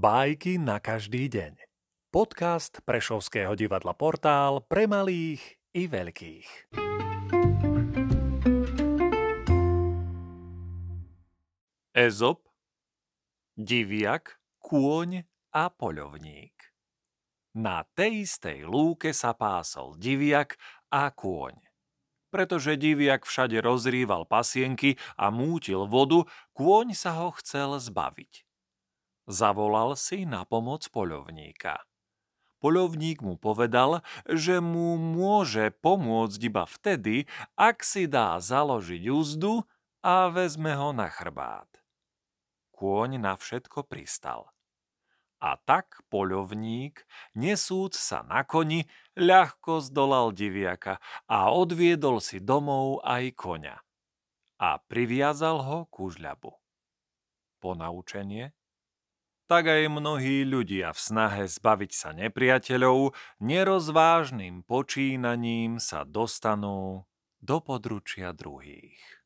Bajky na každý deň. Podcast Prešovského divadla Portál pre malých i veľkých. Ezop, diviak, kôň a poľovník. Na tej istej lúke sa pásol diviak a kôň. Pretože diviak všade rozrýval pasienky a mútil vodu, kôň sa ho chcel zbaviť. Zavolal si na pomoc poľovníka. Poľovník mu povedal, že mu môže pomôcť iba vtedy, ak si dá založiť úzdu a vezme ho na chrbát. Kôň na všetko pristal. A tak poľovník, nesúc sa na koni, ľahko zdolal diviaka a odviedol si domov aj koňa. A priviazal ho ku žľabu. Ponaučenie tak aj mnohí ľudia v snahe zbaviť sa nepriateľov nerozvážnym počínaním sa dostanú do područia druhých.